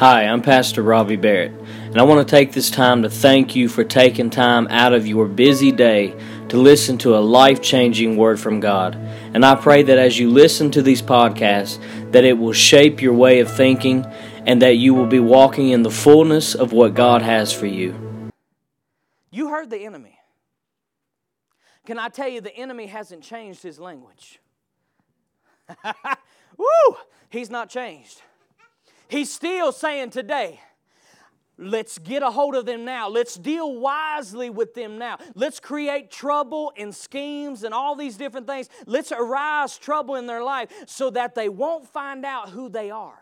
Hi, I'm Pastor Robbie Barrett, and I want to take this time to thank you for taking time out of your busy day to listen to a life-changing word from God. And I pray that as you listen to these podcasts, that it will shape your way of thinking and that you will be walking in the fullness of what God has for you. You heard the enemy. Can I tell you, the enemy hasn't changed his language? Woo! He's not changed. He's still saying today, Let's get a hold of them now. Let's deal wisely with them now. Let's create trouble and schemes and all these different things. Let's arise trouble in their life so that they won't find out who they are.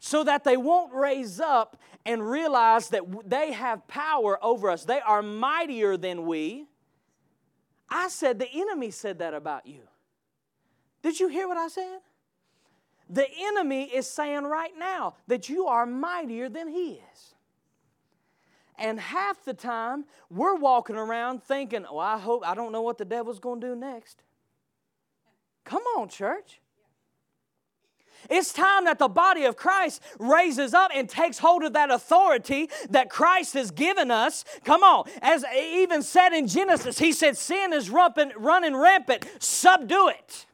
So that they won't raise up and realize that they have power over us. They are mightier than we. I said the enemy said that about you. Did you hear what I said? The enemy is saying right now that you are mightier than he is. And half the time, we're walking around thinking, well, I hope, I don't know what the devil's going to do next. Come on, church. It's time that the body of Christ raises up and takes hold of that authority that Christ has given us. Come on. As even said in Genesis, he said, Sin is running rampant, subdue it.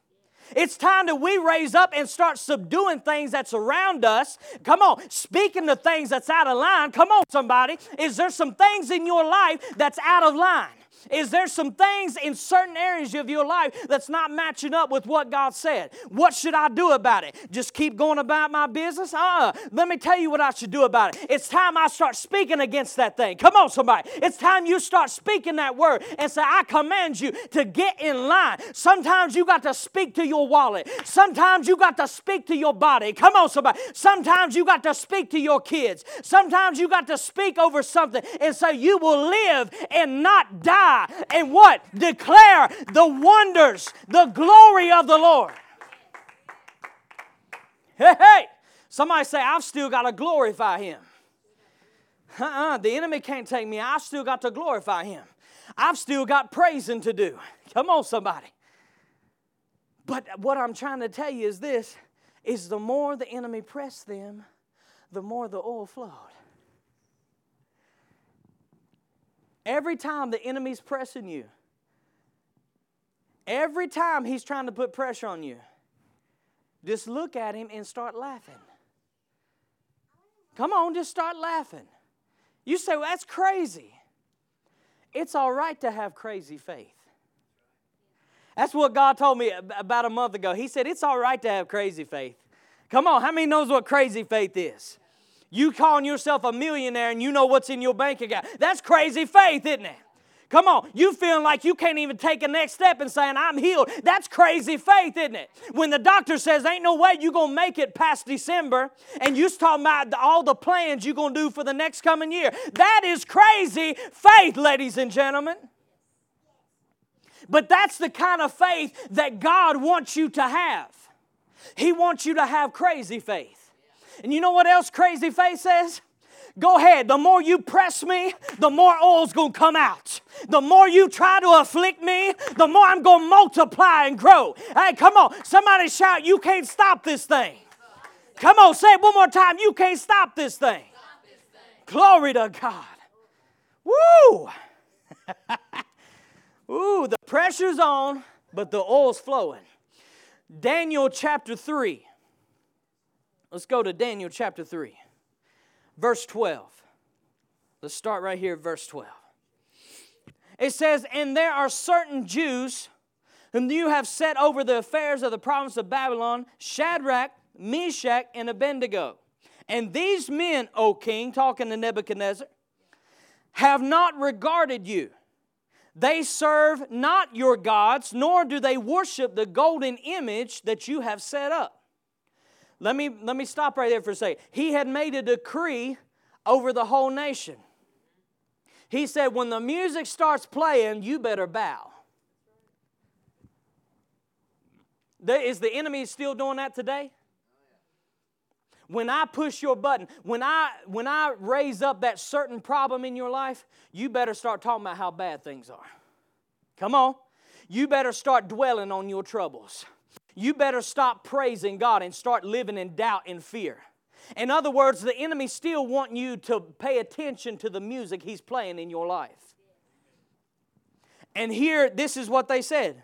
It's time that we raise up and start subduing things that's around us. Come on, speaking to things that's out of line. Come on, somebody. Is there some things in your life that's out of line? Is there some things in certain areas of your life that's not matching up with what God said? What should I do about it? Just keep going about my business? Uh-uh. Let me tell you what I should do about it. It's time I start speaking against that thing. Come on, somebody. It's time you start speaking that word and say, I command you to get in line. Sometimes you got to speak to your wallet. Sometimes you got to speak to your body. Come on, somebody. Sometimes you got to speak to your kids. Sometimes you got to speak over something and say, You will live and not die and what? Declare the wonders, the glory of the Lord. Hey, hey. Somebody say, I've still got to glorify him. Uh-uh, the enemy can't take me. I've still got to glorify him. I've still got praising to do. Come on, somebody. But what I'm trying to tell you is this is the more the enemy pressed them, the more the oil flowed. Every time the enemy's pressing you, every time he's trying to put pressure on you, just look at him and start laughing. Come on, just start laughing. You say, well, that's crazy. It's all right to have crazy faith. That's what God told me about a month ago. He said, It's all right to have crazy faith. Come on, how many knows what crazy faith is? You calling yourself a millionaire and you know what's in your bank account. That's crazy faith, isn't it? Come on, you feeling like you can't even take a next step and saying, I'm healed. That's crazy faith, isn't it? When the doctor says, Ain't no way you're gonna make it past December, and you're talking about all the plans you're gonna do for the next coming year. That is crazy faith, ladies and gentlemen. But that's the kind of faith that God wants you to have. He wants you to have crazy faith. And you know what else crazy faith says? Go ahead. The more you press me, the more oil's gonna come out. The more you try to afflict me, the more I'm gonna multiply and grow. Hey, come on. Somebody shout, You can't stop this thing. Come on, say it one more time. You can't stop this thing. Glory to God. Woo! Ooh, the pressure's on, but the oil's flowing. Daniel chapter 3. Let's go to Daniel chapter 3, verse 12. Let's start right here, verse 12. It says, And there are certain Jews whom you have set over the affairs of the province of Babylon Shadrach, Meshach, and Abednego. And these men, O king, talking to Nebuchadnezzar, have not regarded you. They serve not your gods, nor do they worship the golden image that you have set up. Let me, let me stop right there for a second. He had made a decree over the whole nation. He said, when the music starts playing, you better bow. Is the enemy still doing that today? When I push your button, when I when I raise up that certain problem in your life, you better start talking about how bad things are. Come on. You better start dwelling on your troubles. You better stop praising God and start living in doubt and fear. In other words, the enemy still want you to pay attention to the music he's playing in your life. And here, this is what they said.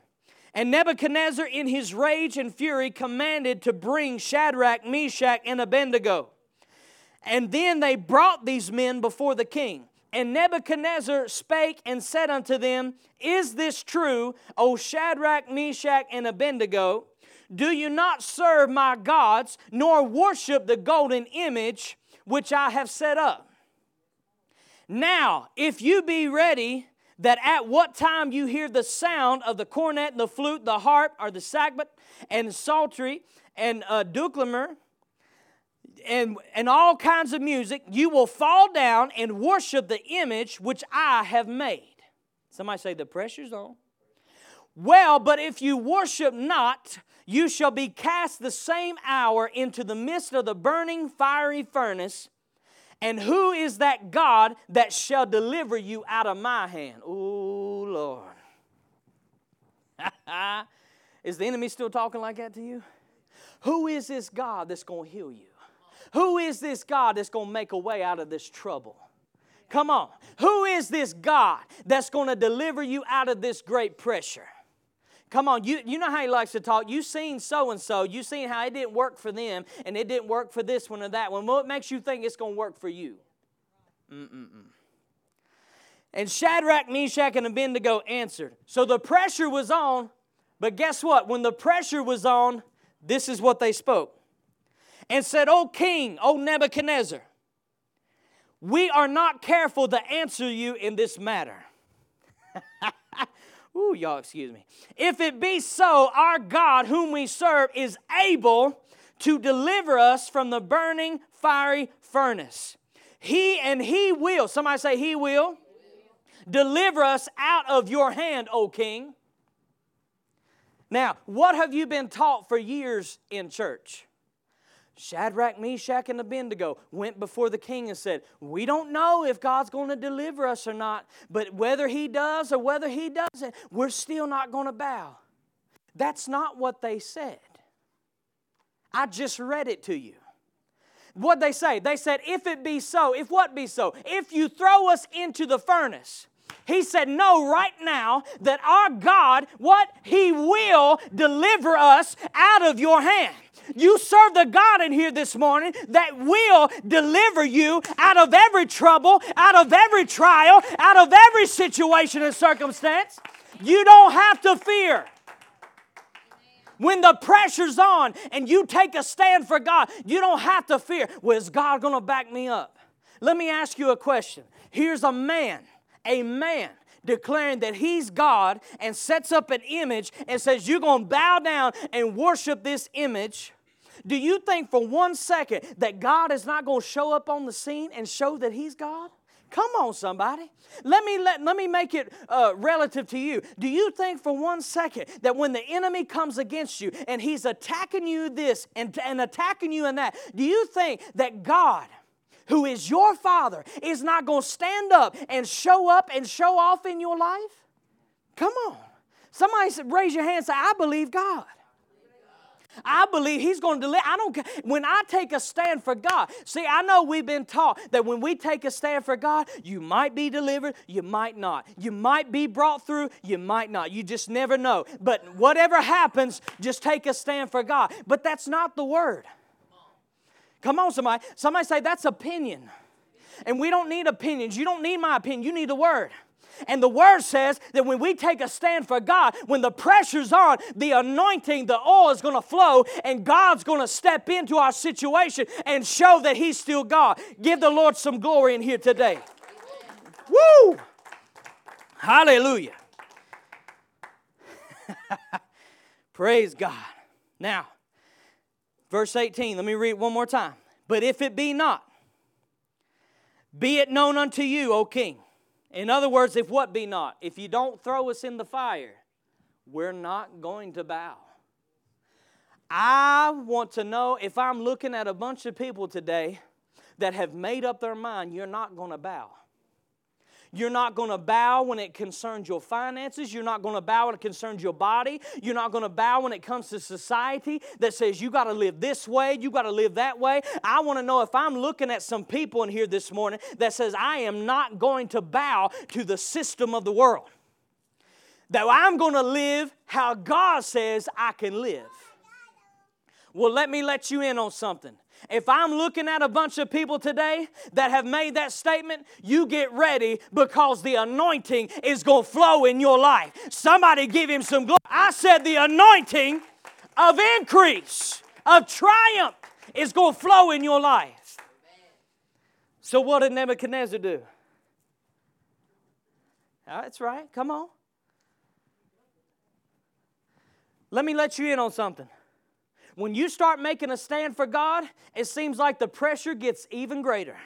And Nebuchadnezzar, in his rage and fury, commanded to bring Shadrach, Meshach, and Abednego. And then they brought these men before the king. And Nebuchadnezzar spake and said unto them, Is this true, O Shadrach, Meshach, and Abednego? Do you not serve my gods, nor worship the golden image which I have set up? Now, if you be ready, that at what time you hear the sound of the cornet, the flute, the harp, or the sackbut, and psaltery, and uh, and, and all kinds of music, you will fall down and worship the image which I have made. Somebody say, the pressure's on. Well, but if you worship not, you shall be cast the same hour into the midst of the burning fiery furnace. And who is that God that shall deliver you out of my hand? Oh, Lord. is the enemy still talking like that to you? Who is this God that's going to heal you? Who is this God that's going to make a way out of this trouble? Come on. Who is this God that's going to deliver you out of this great pressure? Come on, you, you know how he likes to talk. You've seen so and so. You've seen how it didn't work for them and it didn't work for this one or that one. What makes you think it's going to work for you? Mm-mm-mm. And Shadrach, Meshach, and Abednego answered. So the pressure was on, but guess what? When the pressure was on, this is what they spoke and said, O king, O Nebuchadnezzar, we are not careful to answer you in this matter. Ooh, y'all, excuse me. If it be so, our God, whom we serve, is able to deliver us from the burning fiery furnace. He and He will, somebody say, He will deliver us out of your hand, O King. Now, what have you been taught for years in church? Shadrach, Meshach, and Abednego went before the king and said, We don't know if God's going to deliver us or not, but whether He does or whether He doesn't, we're still not going to bow. That's not what they said. I just read it to you. What they say? They said, If it be so, if what be so? If you throw us into the furnace, he said, Know right now that our God, what? He will deliver us out of your hand. You serve the God in here this morning that will deliver you out of every trouble, out of every trial, out of every situation and circumstance. You don't have to fear. When the pressure's on and you take a stand for God, you don't have to fear. Well, is God going to back me up? Let me ask you a question. Here's a man, a man declaring that he's God and sets up an image and says, You're going to bow down and worship this image. Do you think for one second that God is not going to show up on the scene and show that He's God? Come on, somebody. Let me let, let me make it uh, relative to you. Do you think for one second that when the enemy comes against you and he's attacking you this and, and attacking you in that, do you think that God, who is your father, is not going to stand up and show up and show off in your life? Come on. Somebody raise your hand and say, I believe God. I believe He's going to deliver. I don't care. When I take a stand for God, see, I know we've been taught that when we take a stand for God, you might be delivered, you might not. You might be brought through, you might not. You just never know. But whatever happens, just take a stand for God. But that's not the word. Come on, somebody. Somebody say that's opinion. And we don't need opinions. You don't need my opinion, you need the word. And the word says that when we take a stand for God, when the pressure's on, the anointing, the oil is going to flow, and God's going to step into our situation and show that He's still God. Give the Lord some glory in here today. Woo! Hallelujah. Praise God. Now, verse 18, let me read it one more time. But if it be not, be it known unto you, O king in other words, if what be not? If you don't throw us in the fire, we're not going to bow. I want to know if I'm looking at a bunch of people today that have made up their mind, you're not going to bow. You're not going to bow when it concerns your finances. You're not going to bow when it concerns your body. You're not going to bow when it comes to society that says you got to live this way, you got to live that way. I want to know if I'm looking at some people in here this morning that says I am not going to bow to the system of the world. That I'm going to live how God says I can live. Well, let me let you in on something. If I'm looking at a bunch of people today that have made that statement, you get ready because the anointing is going to flow in your life. Somebody give him some glory. I said the anointing of increase, of triumph is going to flow in your life. So, what did Nebuchadnezzar do? Ah, that's right. Come on. Let me let you in on something. When you start making a stand for God, it seems like the pressure gets even greater.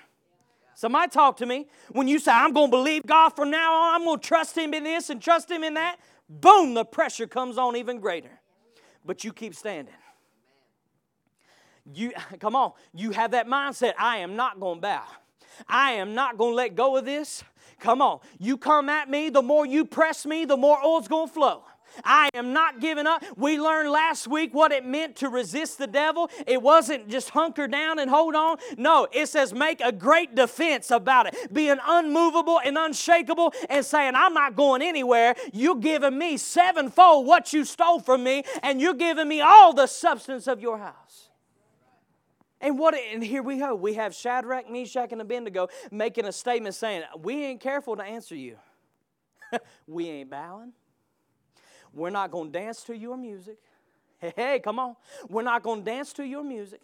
Somebody talk to me. When you say, I'm going to believe God from now on, I'm going to trust Him in this and trust Him in that, boom, the pressure comes on even greater. But you keep standing. You come on, you have that mindset, I am not going to bow. I am not going to let go of this. Come on. You come at me, the more you press me, the more oil's going to flow. I am not giving up. We learned last week what it meant to resist the devil. It wasn't just hunker down and hold on. No, it says make a great defense about it, being unmovable and unshakable and saying, I'm not going anywhere. You're giving me sevenfold what you stole from me, and you're giving me all the substance of your house. And what and here we go. We have Shadrach, Meshach, and Abednego making a statement saying, We ain't careful to answer you. we ain't bowing. We're not going to dance to your music. Hey, hey, come on. We're not going to dance to your music.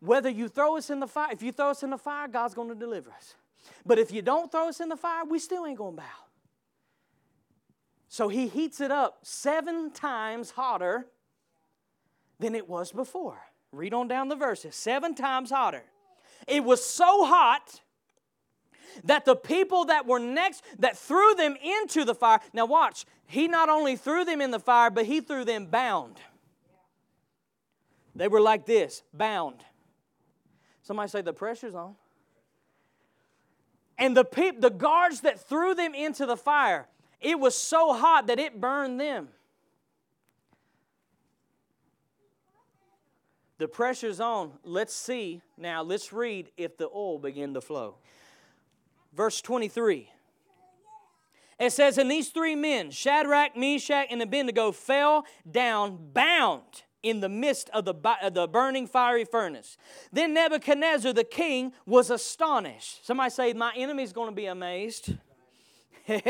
Whether you throw us in the fire, if you throw us in the fire, God's going to deliver us. But if you don't throw us in the fire, we still ain't going to bow. So he heats it up seven times hotter than it was before. Read on down the verses. Seven times hotter. It was so hot that the people that were next, that threw them into the fire, now watch, he not only threw them in the fire, but he threw them bound. They were like this, bound. Somebody say the pressure's on. And the peop, the guards that threw them into the fire, it was so hot that it burned them. The pressure's on. Let's see now, let's read if the oil began to flow verse 23. It says, And these three men, Shadrach, Meshach, and Abednego, fell down bound in the midst of the, the burning fiery furnace. Then Nebuchadnezzar the king was astonished. Somebody say, My enemy's going to be amazed.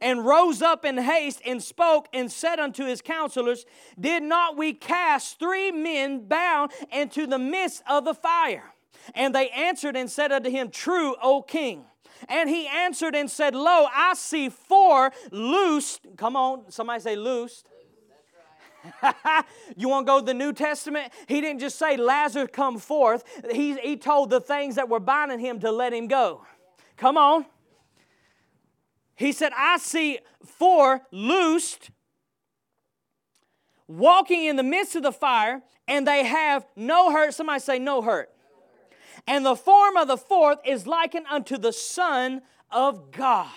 and rose up in haste and spoke and said unto his counselors, Did not we cast three men bound into the midst of the fire? And they answered and said unto him, True, O king. And he answered and said, Lo, I see four loosed. Come on, somebody say loosed. you want to go to the New Testament? He didn't just say, Lazarus, come forth. He, he told the things that were binding him to let him go. Come on. He said, I see four loosed, walking in the midst of the fire, and they have no hurt. Somebody say, no hurt. And the form of the fourth is likened unto the Son of God.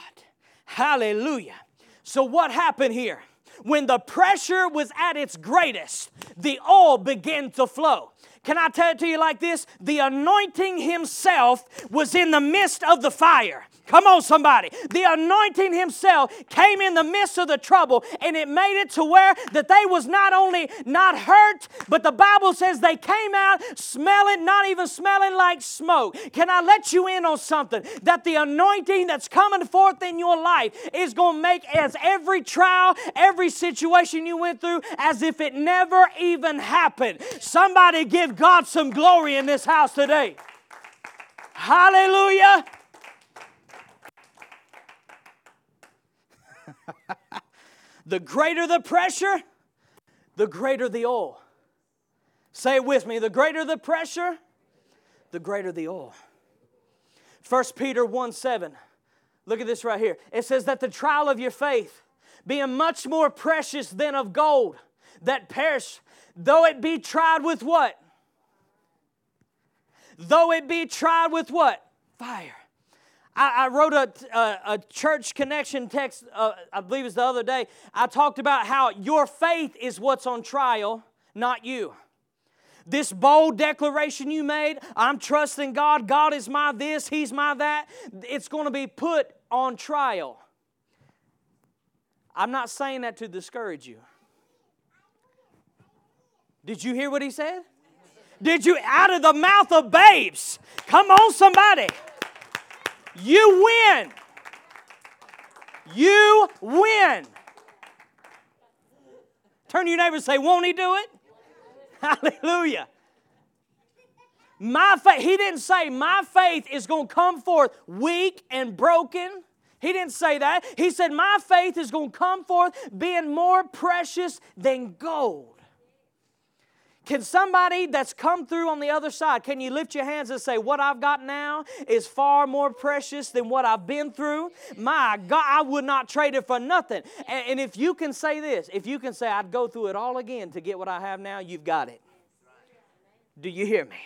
Hallelujah. So, what happened here? When the pressure was at its greatest, the oil began to flow. Can I tell it to you like this? The anointing himself was in the midst of the fire. Come on, somebody. The anointing himself came in the midst of the trouble, and it made it to where that they was not only not hurt, but the Bible says they came out smelling, not even smelling like smoke. Can I let you in on something? That the anointing that's coming forth in your life is going to make as every trial, every situation you went through, as if it never even happened. Somebody give God some glory in this house today. Hallelujah. The greater the pressure, the greater the oil. Say it with me the greater the pressure, the greater the oil. 1 Peter 1 7. Look at this right here. It says that the trial of your faith, being much more precious than of gold, that perish, though it be tried with what? Though it be tried with what? Fire I, I wrote a, a, a, church connection text, uh, I believe it's the other day. I talked about how your faith is what's on trial, not you. This bold declaration you made, I'm trusting God, God is my this, He's my that, it's going to be put on trial. I'm not saying that to discourage you. Did you hear what he said? Did you, out of the mouth of babes? Come on, somebody. You win. You win. Turn to your neighbor and say, Won't he do it? Hallelujah. My faith, he didn't say my faith is going to come forth weak and broken. He didn't say that. He said, My faith is going to come forth being more precious than gold. Can somebody that's come through on the other side, can you lift your hands and say, What I've got now is far more precious than what I've been through? My God, I would not trade it for nothing. And, and if you can say this, if you can say, I'd go through it all again to get what I have now, you've got it. Do you hear me?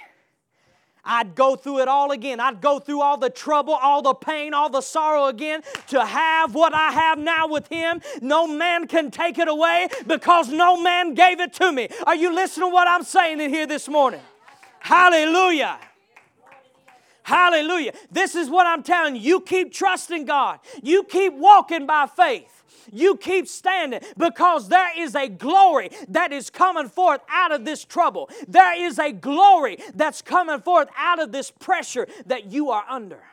I'd go through it all again. I'd go through all the trouble, all the pain, all the sorrow again to have what I have now with Him. No man can take it away because no man gave it to me. Are you listening to what I'm saying in here this morning? Hallelujah. Hallelujah. This is what I'm telling you. You keep trusting God, you keep walking by faith you keep standing because there is a glory that is coming forth out of this trouble. There is a glory that's coming forth out of this pressure that you are under.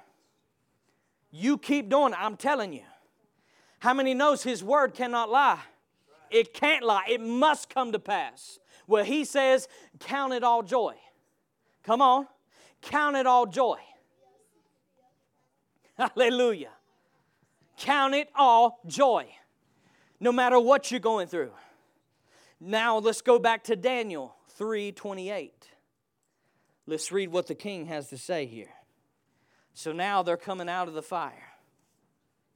You keep doing it, I'm telling you. How many knows his word cannot lie? It can't lie. It must come to pass. Well, he says, count it all joy. Come on. Count it all joy. Hallelujah. Count it all joy no matter what you're going through. Now let's go back to Daniel 3:28. Let's read what the king has to say here. So now they're coming out of the fire.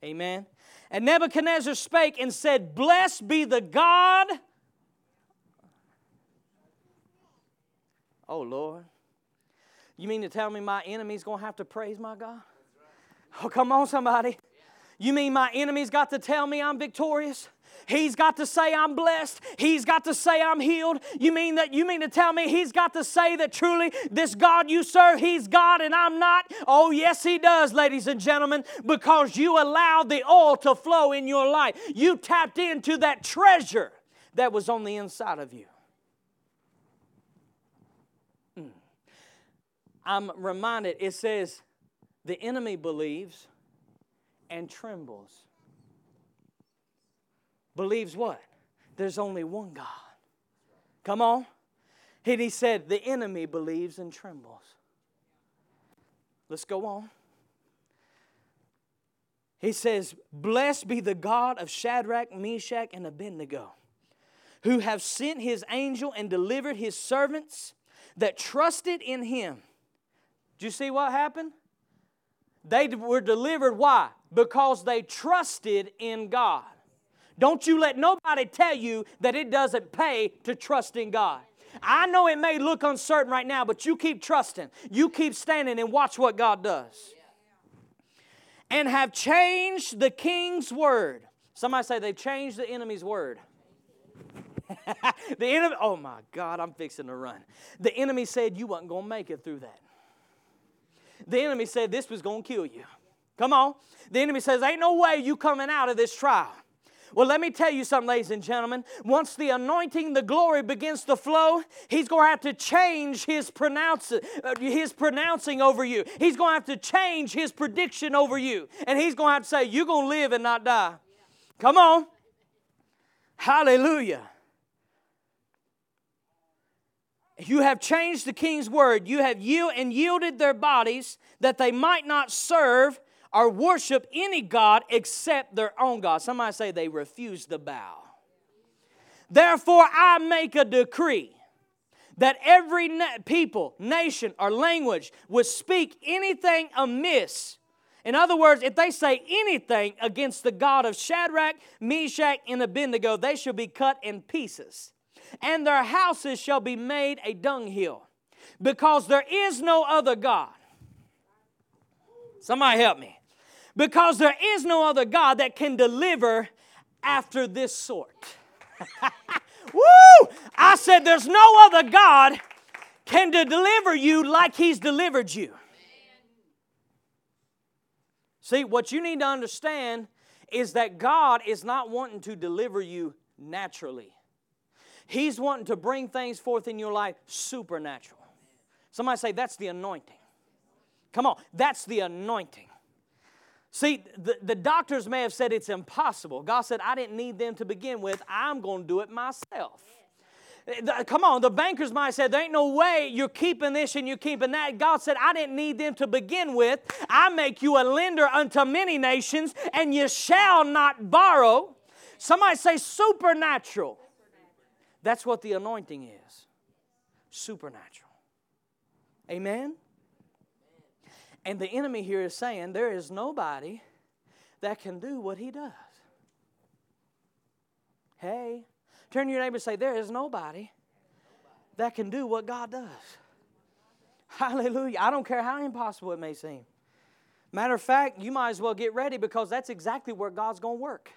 Amen. And Nebuchadnezzar spake and said, Blessed be the God. Oh, Lord. You mean to tell me my enemy's going to have to praise my God? Oh, come on, somebody. You mean my enemy's got to tell me I'm victorious? He's got to say I'm blessed. He's got to say I'm healed. You mean that you mean to tell me he's got to say that truly this God you serve, he's God and I'm not? Oh, yes, he does, ladies and gentlemen, because you allowed the oil to flow in your life. You tapped into that treasure that was on the inside of you. Hmm. I'm reminded it says the enemy believes and trembles believes what? There's only one God. Come on. And he said, The enemy believes and trembles. Let's go on. He says, Blessed be the God of Shadrach, Meshach, and Abednego, who have sent his angel and delivered his servants that trusted in him. Do you see what happened? They were delivered. Why? Because they trusted in God. Don't you let nobody tell you that it doesn't pay to trust in God. I know it may look uncertain right now, but you keep trusting. You keep standing and watch what God does. And have changed the king's word. Somebody say they've changed the enemy's word. the enemy, oh my God, I'm fixing to run. The enemy said you wasn't going to make it through that. The enemy said this was going to kill you. Come on. The enemy says, ain't no way you coming out of this trial. Well, let me tell you something, ladies and gentlemen. Once the anointing, the glory begins to flow, he's going to have to change his, pronounce, uh, his pronouncing over you. He's going to have to change his prediction over you. And he's going to have to say, You're going to live and not die. Come on. Hallelujah. You have changed the king's word. You have yield and yielded their bodies that they might not serve or worship any God except their own God. Somebody say they refuse to bow. Therefore, I make a decree that every na- people, nation, or language would speak anything amiss. In other words, if they say anything against the God of Shadrach, Meshach, and Abednego, they shall be cut in pieces, and their houses shall be made a dunghill, because there is no other God. Somebody help me. Because there is no other God that can deliver after this sort. Woo! I said, There's no other God can deliver you like He's delivered you. See, what you need to understand is that God is not wanting to deliver you naturally. He's wanting to bring things forth in your life supernatural. Somebody say, That's the anointing. Come on, that's the anointing. See, the, the doctors may have said it's impossible. God said, I didn't need them to begin with, I'm going to do it myself. Come on, the bankers might have said, There ain't no way you're keeping this and you're keeping that. God said, I didn't need them to begin with. I make you a lender unto many nations, and you shall not borrow. Somebody say supernatural. That's what the anointing is supernatural. Amen? And the enemy here is saying there is nobody that can do what he does. Hey, turn to your neighbor and say, There is nobody that can do what God does. Hallelujah. I don't care how impossible it may seem. Matter of fact, you might as well get ready because that's exactly where God's going to work.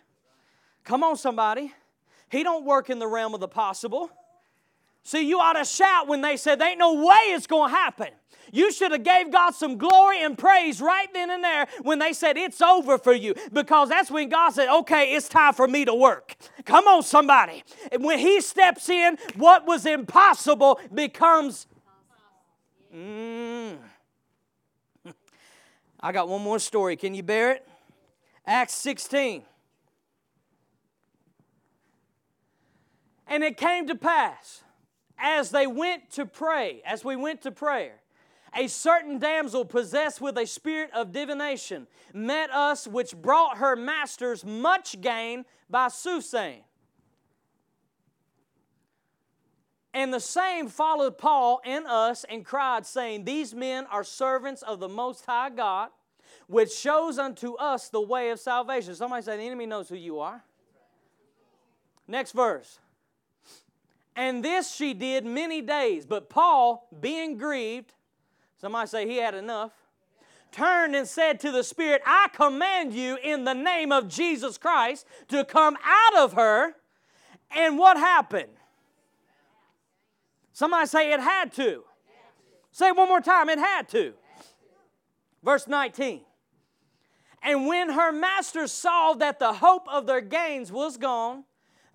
Come on, somebody. He don't work in the realm of the possible. See, you ought to shout when they said, there ain't no way it's going to happen. You should have gave God some glory and praise right then and there when they said it's over for you because that's when God said, okay, it's time for me to work. Come on, somebody. And when He steps in, what was impossible becomes. Mm. I got one more story. Can you bear it? Acts 16. And it came to pass, as they went to pray, as we went to prayer, a certain damsel possessed with a spirit of divination met us, which brought her masters much gain by soothsaying. And the same followed Paul and us and cried, saying, These men are servants of the Most High God, which shows unto us the way of salvation. Somebody say, The enemy knows who you are. Next verse. And this she did many days. But Paul, being grieved, somebody say he had enough, turned and said to the Spirit, I command you in the name of Jesus Christ to come out of her. And what happened? Somebody say it had to. Say it one more time, it had to. Verse 19. And when her masters saw that the hope of their gains was gone,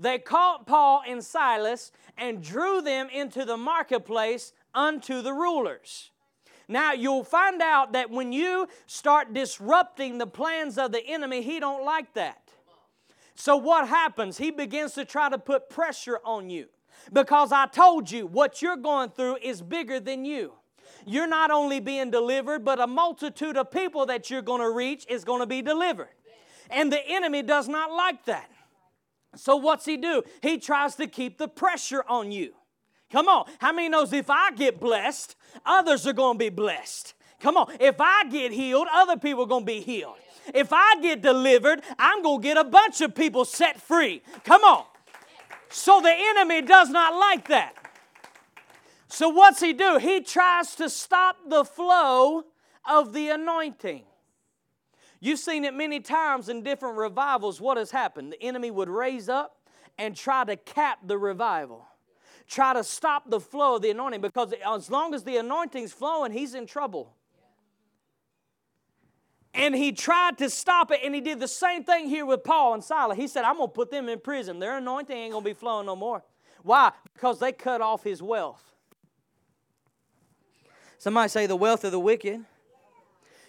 they caught Paul and Silas and drew them into the marketplace unto the rulers. Now you'll find out that when you start disrupting the plans of the enemy, he don't like that. So what happens? He begins to try to put pressure on you. Because I told you what you're going through is bigger than you. You're not only being delivered, but a multitude of people that you're going to reach is going to be delivered. And the enemy does not like that. So what's he do? He tries to keep the pressure on you. Come on. How many knows if I get blessed, others are going to be blessed? Come on. If I get healed, other people are going to be healed. If I get delivered, I'm going to get a bunch of people set free. Come on. So the enemy does not like that. So what's he do? He tries to stop the flow of the anointing. You've seen it many times in different revivals. What has happened? The enemy would raise up and try to cap the revival, try to stop the flow of the anointing because as long as the anointing's flowing, he's in trouble. And he tried to stop it, and he did the same thing here with Paul and Silas. He said, I'm going to put them in prison. Their anointing ain't going to be flowing no more. Why? Because they cut off his wealth. Somebody say, The wealth of the wicked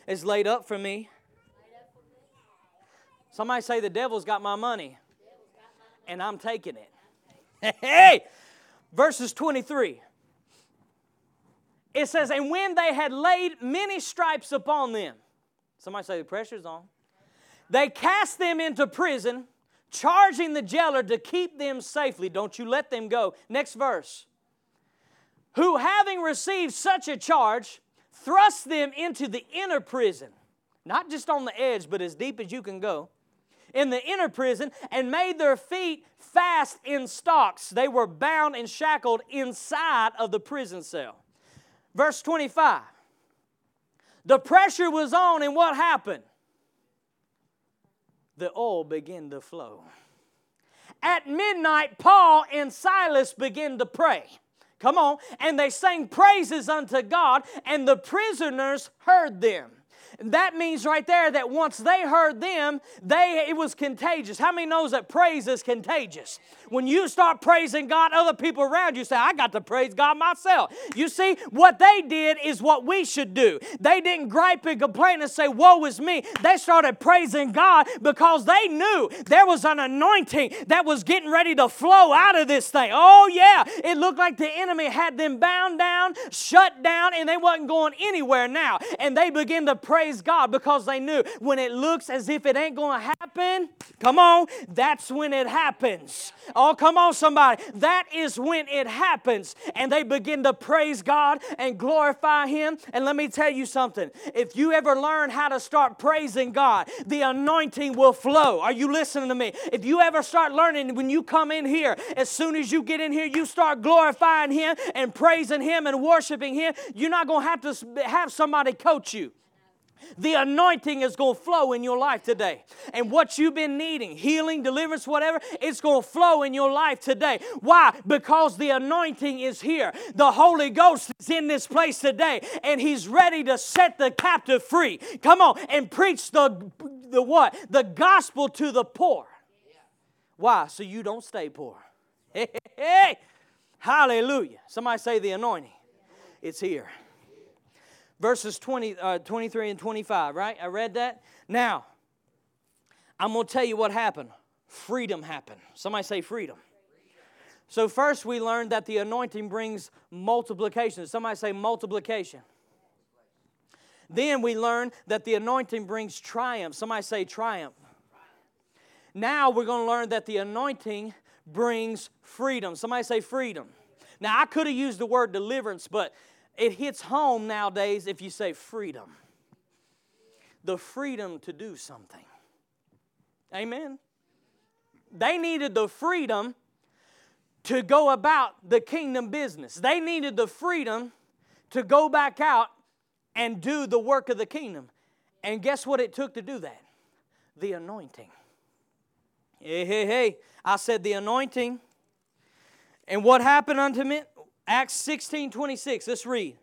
is laid up for me Somebody say, The devil's got my money, and I'm taking it. Hey! Verses 23. It says, And when they had laid many stripes upon them, somebody say, The pressure's on. They cast them into prison, charging the jailer to keep them safely. Don't you let them go. Next verse. Who, having received such a charge, thrust them into the inner prison, not just on the edge, but as deep as you can go in the inner prison and made their feet fast in stocks. They were bound and shackled inside of the prison cell. Verse 25. The pressure was on, and what happened? the oil began to flow. At midnight, Paul and Silas began to pray. Come on. And they sang praises unto God, and the prisoners heard them. That means right there that once they heard them, they it was contagious. How many knows that praise is contagious? When you start praising God, other people around you say, I got to praise God myself. You see, what they did is what we should do. They didn't gripe and complain and say, Woe is me. They started praising God because they knew there was an anointing that was getting ready to flow out of this thing. Oh, yeah. It looked like the enemy had them bound down, shut down, and they wasn't going anywhere now. And they began to praise God because they knew when it looks as if it ain't going to happen, come on, that's when it happens. Oh, come on, somebody. That is when it happens. And they begin to praise God and glorify Him. And let me tell you something if you ever learn how to start praising God, the anointing will flow. Are you listening to me? If you ever start learning when you come in here, as soon as you get in here, you start glorifying Him and praising Him and worshiping Him, you're not going to have to have somebody coach you. The anointing is going to flow in your life today. And what you've been needing, healing, deliverance, whatever, it's going to flow in your life today. Why? Because the anointing is here. The Holy Ghost is in this place today, and He's ready to set the captive free. Come on and preach the, the what? The gospel to the poor. Why? So you don't stay poor. Hey, hey, hey. Hallelujah. Somebody say the anointing. It's here verses 20, uh, 23 and 25, right? I read that. Now, I'm going to tell you what happened. Freedom happened. Somebody say freedom. So, first, we learned that the anointing brings multiplication. Somebody say multiplication. Then we learned that the anointing brings triumph. Somebody say triumph. Now we're going to learn that the anointing brings freedom. Somebody say freedom. Now, I could have used the word deliverance, but it hits home nowadays if you say freedom. The freedom to do something. Amen. They needed the freedom to go about the kingdom business. They needed the freedom to go back out and do the work of the kingdom. And guess what it took to do that? The anointing. Hey, hey, hey. I said the anointing. And what happened unto me? Acts 16 26. Let's read.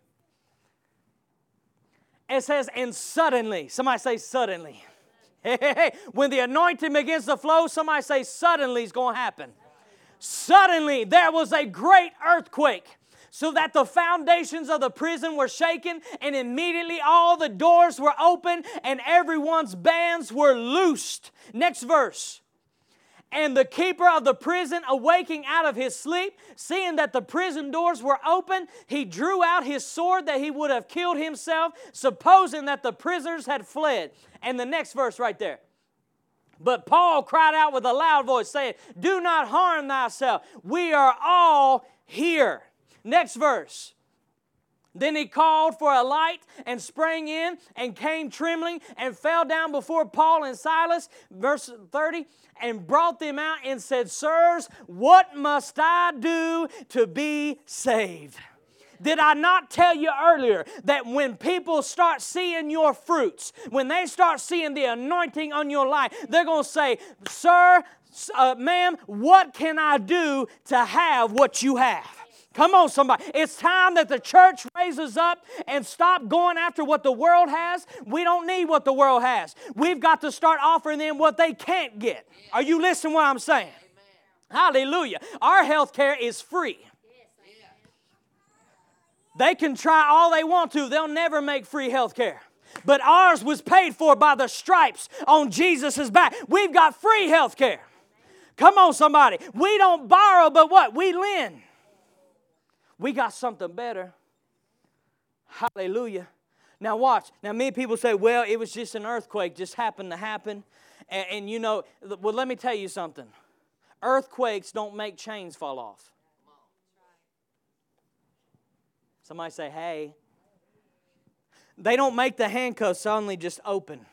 It says, and suddenly, somebody say suddenly. Hey, hey, hey. When the anointing begins to flow, somebody say suddenly is going to happen. Suddenly, there was a great earthquake so that the foundations of the prison were shaken, and immediately all the doors were open and everyone's bands were loosed. Next verse. And the keeper of the prison, awaking out of his sleep, seeing that the prison doors were open, he drew out his sword that he would have killed himself, supposing that the prisoners had fled. And the next verse right there. But Paul cried out with a loud voice, saying, Do not harm thyself. We are all here. Next verse. Then he called for a light and sprang in and came trembling and fell down before Paul and Silas, verse 30, and brought them out and said, Sirs, what must I do to be saved? Did I not tell you earlier that when people start seeing your fruits, when they start seeing the anointing on your life, they're going to say, Sir, uh, ma'am, what can I do to have what you have? Come on, somebody. It's time that the church raises up and stop going after what the world has. We don't need what the world has. We've got to start offering them what they can't get. Are you listening what I'm saying? Hallelujah. Our health care is free. They can try all they want to, they'll never make free health care. But ours was paid for by the stripes on Jesus' back. We've got free health care. Come on, somebody. We don't borrow, but what? We lend. We got something better. Hallelujah. Now, watch. Now, many people say, well, it was just an earthquake, just happened to happen. And, and, you know, well, let me tell you something earthquakes don't make chains fall off. Somebody say, hey. They don't make the handcuffs suddenly just open.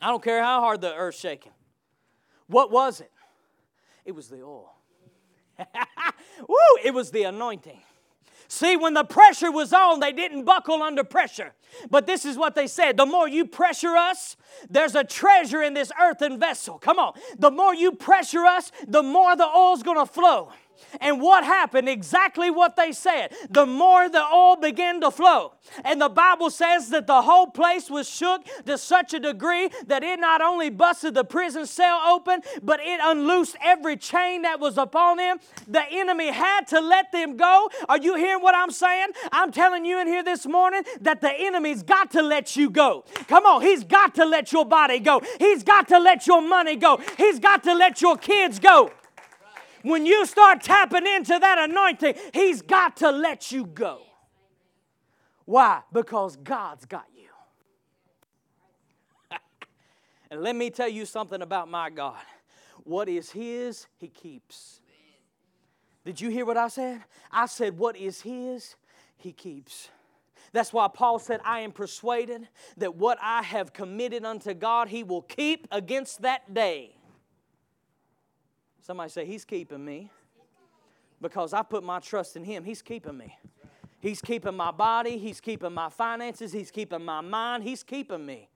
I don't care how hard the earth's shaking. What was it? It was the oil. Woo! It was the anointing. See, when the pressure was on, they didn't buckle under pressure. But this is what they said the more you pressure us, there's a treasure in this earthen vessel. Come on. The more you pressure us, the more the oil's to flow. And what happened? Exactly what they said. The more the oil began to flow. And the Bible says that the whole place was shook to such a degree that it not only busted the prison cell open, but it unloosed every chain that was upon them. The enemy had to let them go. Are you hearing what I'm saying? I'm telling you in here this morning that the enemy's got to let you go. Come on, he's got to let your body go. He's got to let your money go. He's got to let your kids go. When you start tapping into that anointing, He's got to let you go. Why? Because God's got you. and let me tell you something about my God. What is His, He keeps. Did you hear what I said? I said, What is His, He keeps. That's why Paul said, I am persuaded that what I have committed unto God, He will keep against that day. Somebody say, He's keeping me because I put my trust in Him. He's keeping me. He's keeping my body, He's keeping my finances, He's keeping my mind, He's keeping me.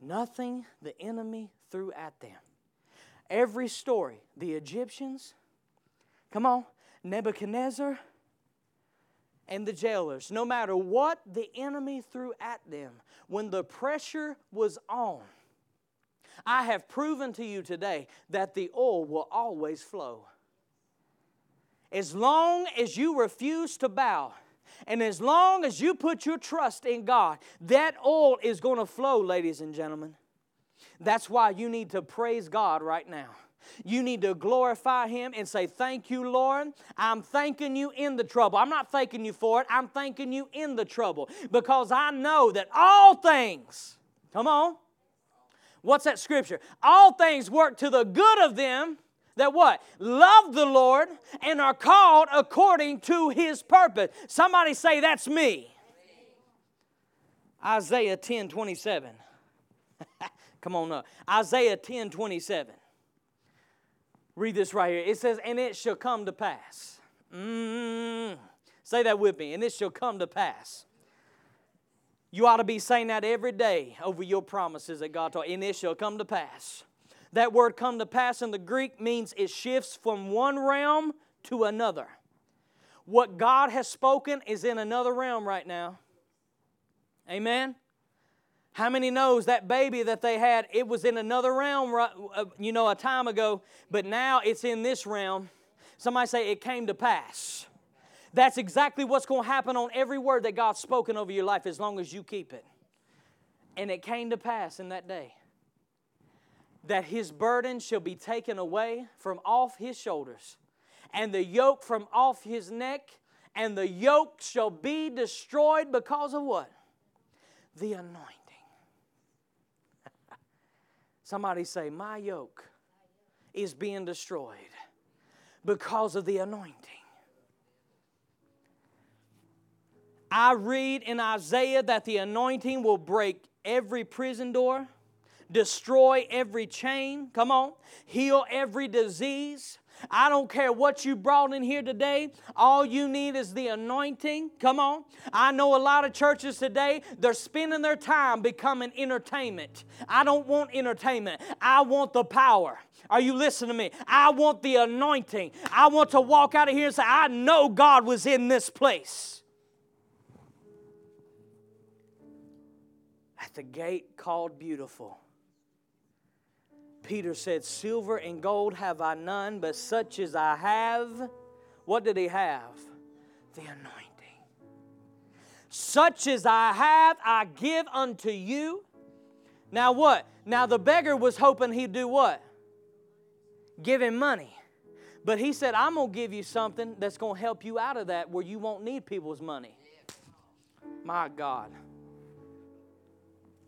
Nothing the enemy threw at them. Every story, the Egyptians, come on, Nebuchadnezzar, and the jailers, no matter what the enemy threw at them, when the pressure was on, I have proven to you today that the oil will always flow. As long as you refuse to bow, and as long as you put your trust in God, that oil is going to flow, ladies and gentlemen. That's why you need to praise God right now. You need to glorify Him and say, Thank you, Lord. I'm thanking you in the trouble. I'm not thanking you for it, I'm thanking you in the trouble because I know that all things, come on, What's that scripture? All things work to the good of them that what? Love the Lord and are called according to his purpose. Somebody say, That's me. Isaiah 10 27. Come on up. Isaiah 10 27. Read this right here. It says, And it shall come to pass. Mm, say that with me. And it shall come to pass you ought to be saying that every day over your promises that God taught, and it shall come to pass. That word come to pass in the Greek means it shifts from one realm to another. What God has spoken is in another realm right now. Amen. How many knows that baby that they had, it was in another realm, uh, you know, a time ago, but now it's in this realm. Somebody say it came to pass. That's exactly what's going to happen on every word that God's spoken over your life as long as you keep it. And it came to pass in that day that his burden shall be taken away from off his shoulders, and the yoke from off his neck, and the yoke shall be destroyed because of what? The anointing. Somebody say, My yoke is being destroyed because of the anointing. I read in Isaiah that the anointing will break every prison door, destroy every chain, come on, heal every disease. I don't care what you brought in here today. All you need is the anointing. Come on. I know a lot of churches today, they're spending their time becoming entertainment. I don't want entertainment. I want the power. Are you listening to me? I want the anointing. I want to walk out of here and say, I know God was in this place. The gate called Beautiful. Peter said, Silver and gold have I none, but such as I have, what did he have? The anointing. Such as I have, I give unto you. Now what? Now the beggar was hoping he'd do what? Give him money. But he said, I'm going to give you something that's going to help you out of that where you won't need people's money. My God.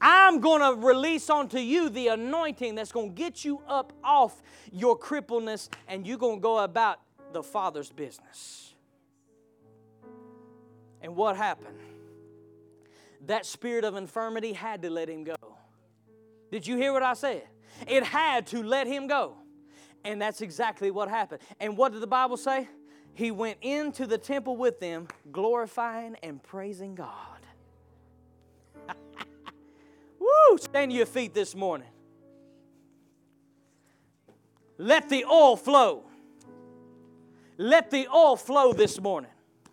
I'm going to release onto you the anointing that's going to get you up off your crippleness and you're going to go about the Father's business. And what happened? That spirit of infirmity had to let him go. Did you hear what I said? It had to let him go. And that's exactly what happened. And what did the Bible say? he went into the temple with them, glorifying and praising God. Woo! Stand to your feet this morning. Let the oil flow. Let the oil flow this morning.